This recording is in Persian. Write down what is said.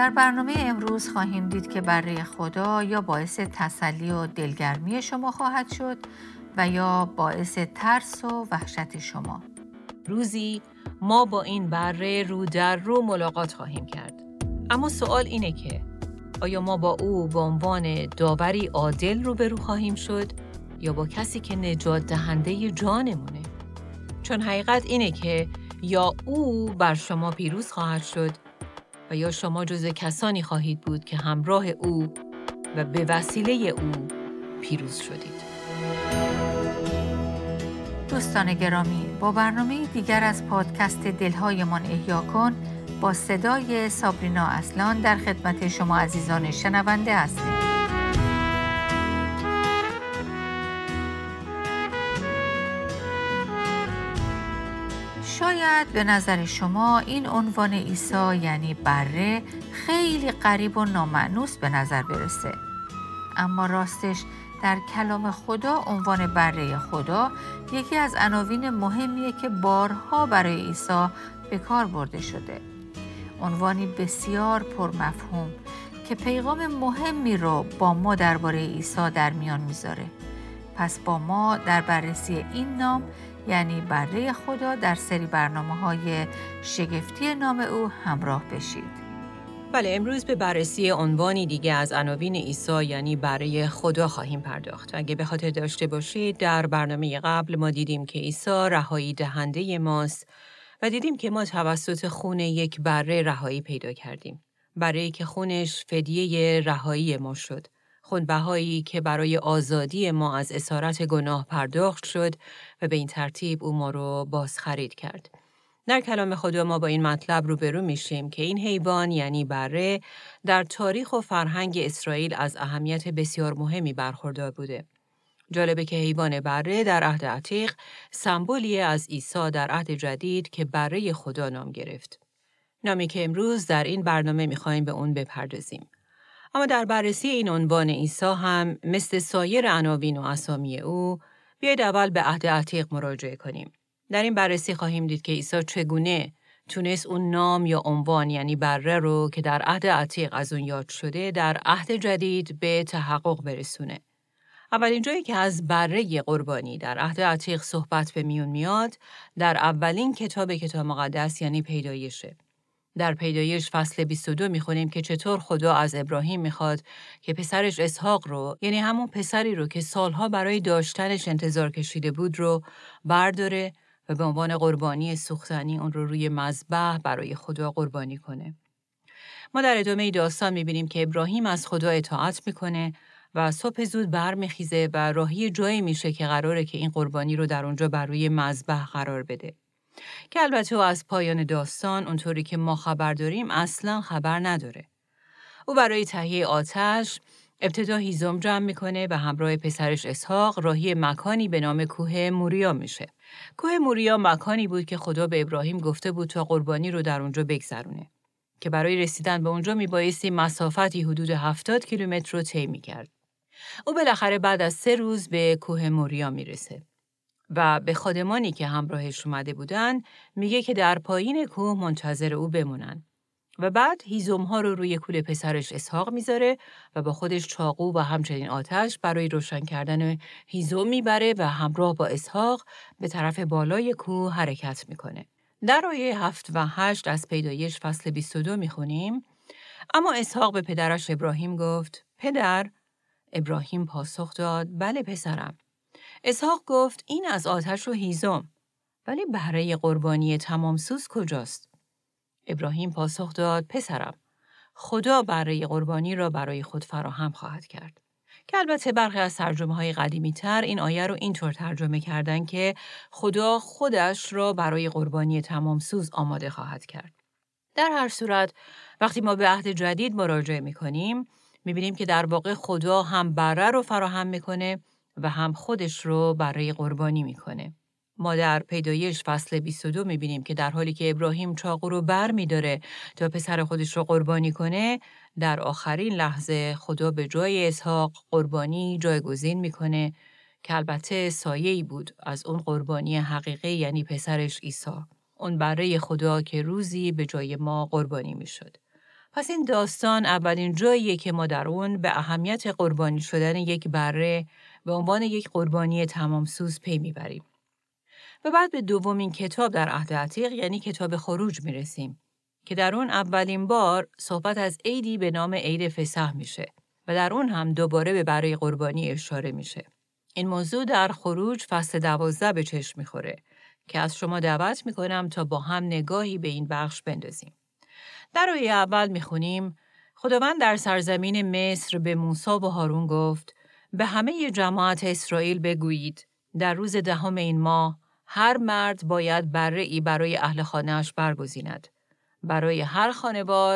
در برنامه امروز خواهیم دید که برای خدا یا باعث تسلی و دلگرمی شما خواهد شد و یا باعث ترس و وحشت شما. روزی ما با این بره رو در رو ملاقات خواهیم کرد. اما سوال اینه که آیا ما با او به عنوان داوری عادل روبرو خواهیم شد یا با کسی که نجات دهنده جانمونه؟ چون حقیقت اینه که یا او بر شما پیروز خواهد شد و یا شما جز کسانی خواهید بود که همراه او و به وسیله او پیروز شدید. دوستان گرامی با برنامه دیگر از پادکست دلهایمان احیا کن با صدای سابرینا اصلان در خدمت شما عزیزان شنونده هستیم. شاید به نظر شما این عنوان عیسی یعنی بره خیلی قریب و نامعنوس به نظر برسه. اما راستش در کلام خدا عنوان بره خدا یکی از عناوین مهمیه که بارها برای عیسی به کار برده شده. عنوانی بسیار پرمفهوم که پیغام مهمی رو با ما درباره عیسی در میان می‌ذاره. پس با ما در بررسی این نام یعنی بره خدا در سری برنامه های شگفتی نام او همراه بشید. بله امروز به بررسی عنوانی دیگه از عناوین عیسی یعنی برای خدا خواهیم پرداخت. اگه به خاطر داشته باشید در برنامه قبل ما دیدیم که عیسی رهایی دهنده ماست و دیدیم که ما توسط خون یک بره رهایی پیدا کردیم. برای که خونش فدیه رهایی ما شد. خونبهایی که برای آزادی ما از اسارت گناه پرداخت شد و به این ترتیب او ما رو باز خرید کرد. در کلام خدا ما با این مطلب روبرو میشیم که این حیوان یعنی بره در تاریخ و فرهنگ اسرائیل از اهمیت بسیار مهمی برخوردار بوده. جالبه که حیوان بره در عهد عتیق سمبولی از عیسی در عهد جدید که بره خدا نام گرفت. نامی که امروز در این برنامه می‌خوایم به اون بپردازیم. اما در بررسی این عنوان عیسی هم مثل سایر عناوین و اسامی او بیاید اول به عهد عتیق مراجعه کنیم. در این بررسی خواهیم دید که عیسی چگونه تونست اون نام یا عنوان یعنی بره رو که در عهد عتیق از اون یاد شده در عهد جدید به تحقق برسونه. اولین جایی که از بره قربانی در عهد عتیق صحبت به میون میاد در اولین کتاب کتاب مقدس یعنی پیدایشه. در پیدایش فصل 22 می‌خونیم که چطور خدا از ابراهیم می‌خواد که پسرش اسحاق رو یعنی همون پسری رو که سالها برای داشتنش انتظار کشیده بود رو برداره و به عنوان قربانی سوختنی اون رو روی مذبح برای خدا قربانی کنه. ما در ادامه داستان می‌بینیم که ابراهیم از خدا اطاعت می‌کنه و صبح زود برمیخیزه و راهی جایی میشه که قراره که این قربانی رو در اونجا بر روی مذبح قرار بده. که البته او از پایان داستان اونطوری که ما خبر داریم اصلا خبر نداره. او برای تهیه آتش ابتدا هیزم جمع می‌کنه و همراه پسرش اسحاق راهی مکانی به نام کوه موریا میشه. کوه موریا مکانی بود که خدا به ابراهیم گفته بود تا قربانی رو در اونجا بگذرونه. که برای رسیدن به اونجا میبایستی مسافتی حدود 70 کیلومتر رو طی می‌کرد. او بالاخره بعد از سه روز به کوه موریا می‌رسه. و به خادمانی که همراهش اومده بودن میگه که در پایین کوه منتظر او بمونن. و بعد هیزم ها رو روی کول پسرش اسحاق می‌ذاره و با خودش چاقو و همچنین آتش برای روشن کردن هیزم می‌بره و همراه با اسحاق به طرف بالای کوه حرکت می‌کنه. در آیه هفت و هشت از پیدایش فصل 22 می‌خونیم اما اسحاق به پدرش ابراهیم گفت پدر ابراهیم پاسخ داد بله پسرم اسحاق گفت این از آتش و هیزم ولی بهره قربانی تمام سوز کجاست؟ ابراهیم پاسخ داد پسرم خدا برای قربانی را برای خود فراهم خواهد کرد. که البته برخی از ترجمه های قدیمی تر این آیه رو اینطور ترجمه کردن که خدا خودش را برای قربانی تمام سوز آماده خواهد کرد. در هر صورت وقتی ما به عهد جدید مراجعه می کنیم می بینیم که در واقع خدا هم بره رو فراهم می‌کنه و هم خودش رو برای قربانی می‌کنه. ما در پیدایش فصل 22 می‌بینیم که در حالی که ابراهیم چاقو رو بر میداره تا پسر خودش رو قربانی کنه در آخرین لحظه خدا به جای اسحاق قربانی جایگزین می‌کنه که البته سایه‌ای بود از اون قربانی حقیقی یعنی پسرش عیسی اون برای خدا که روزی به جای ما قربانی می‌شد پس این داستان اولین جاییه که ما در اون به اهمیت قربانی شدن یک بره به عنوان یک قربانی تمام سوز پی می‌بریم. و بعد به دومین کتاب در عهد عتیق یعنی کتاب خروج می‌رسیم که در اون اولین بار صحبت از عیدی به نام عید فسح میشه و در اون هم دوباره به برای قربانی اشاره میشه. این موضوع در خروج فصل دوازده به چشم می‌خوره که از شما دعوت می‌کنم تا با هم نگاهی به این بخش بندازیم. در روی اول می‌خونیم خداوند در سرزمین مصر به موسی و هارون گفت به همه جماعت اسرائیل بگویید در روز دهم این ماه هر مرد باید بره ای برای اهل خانهاش برگزیند. برای هر خانوار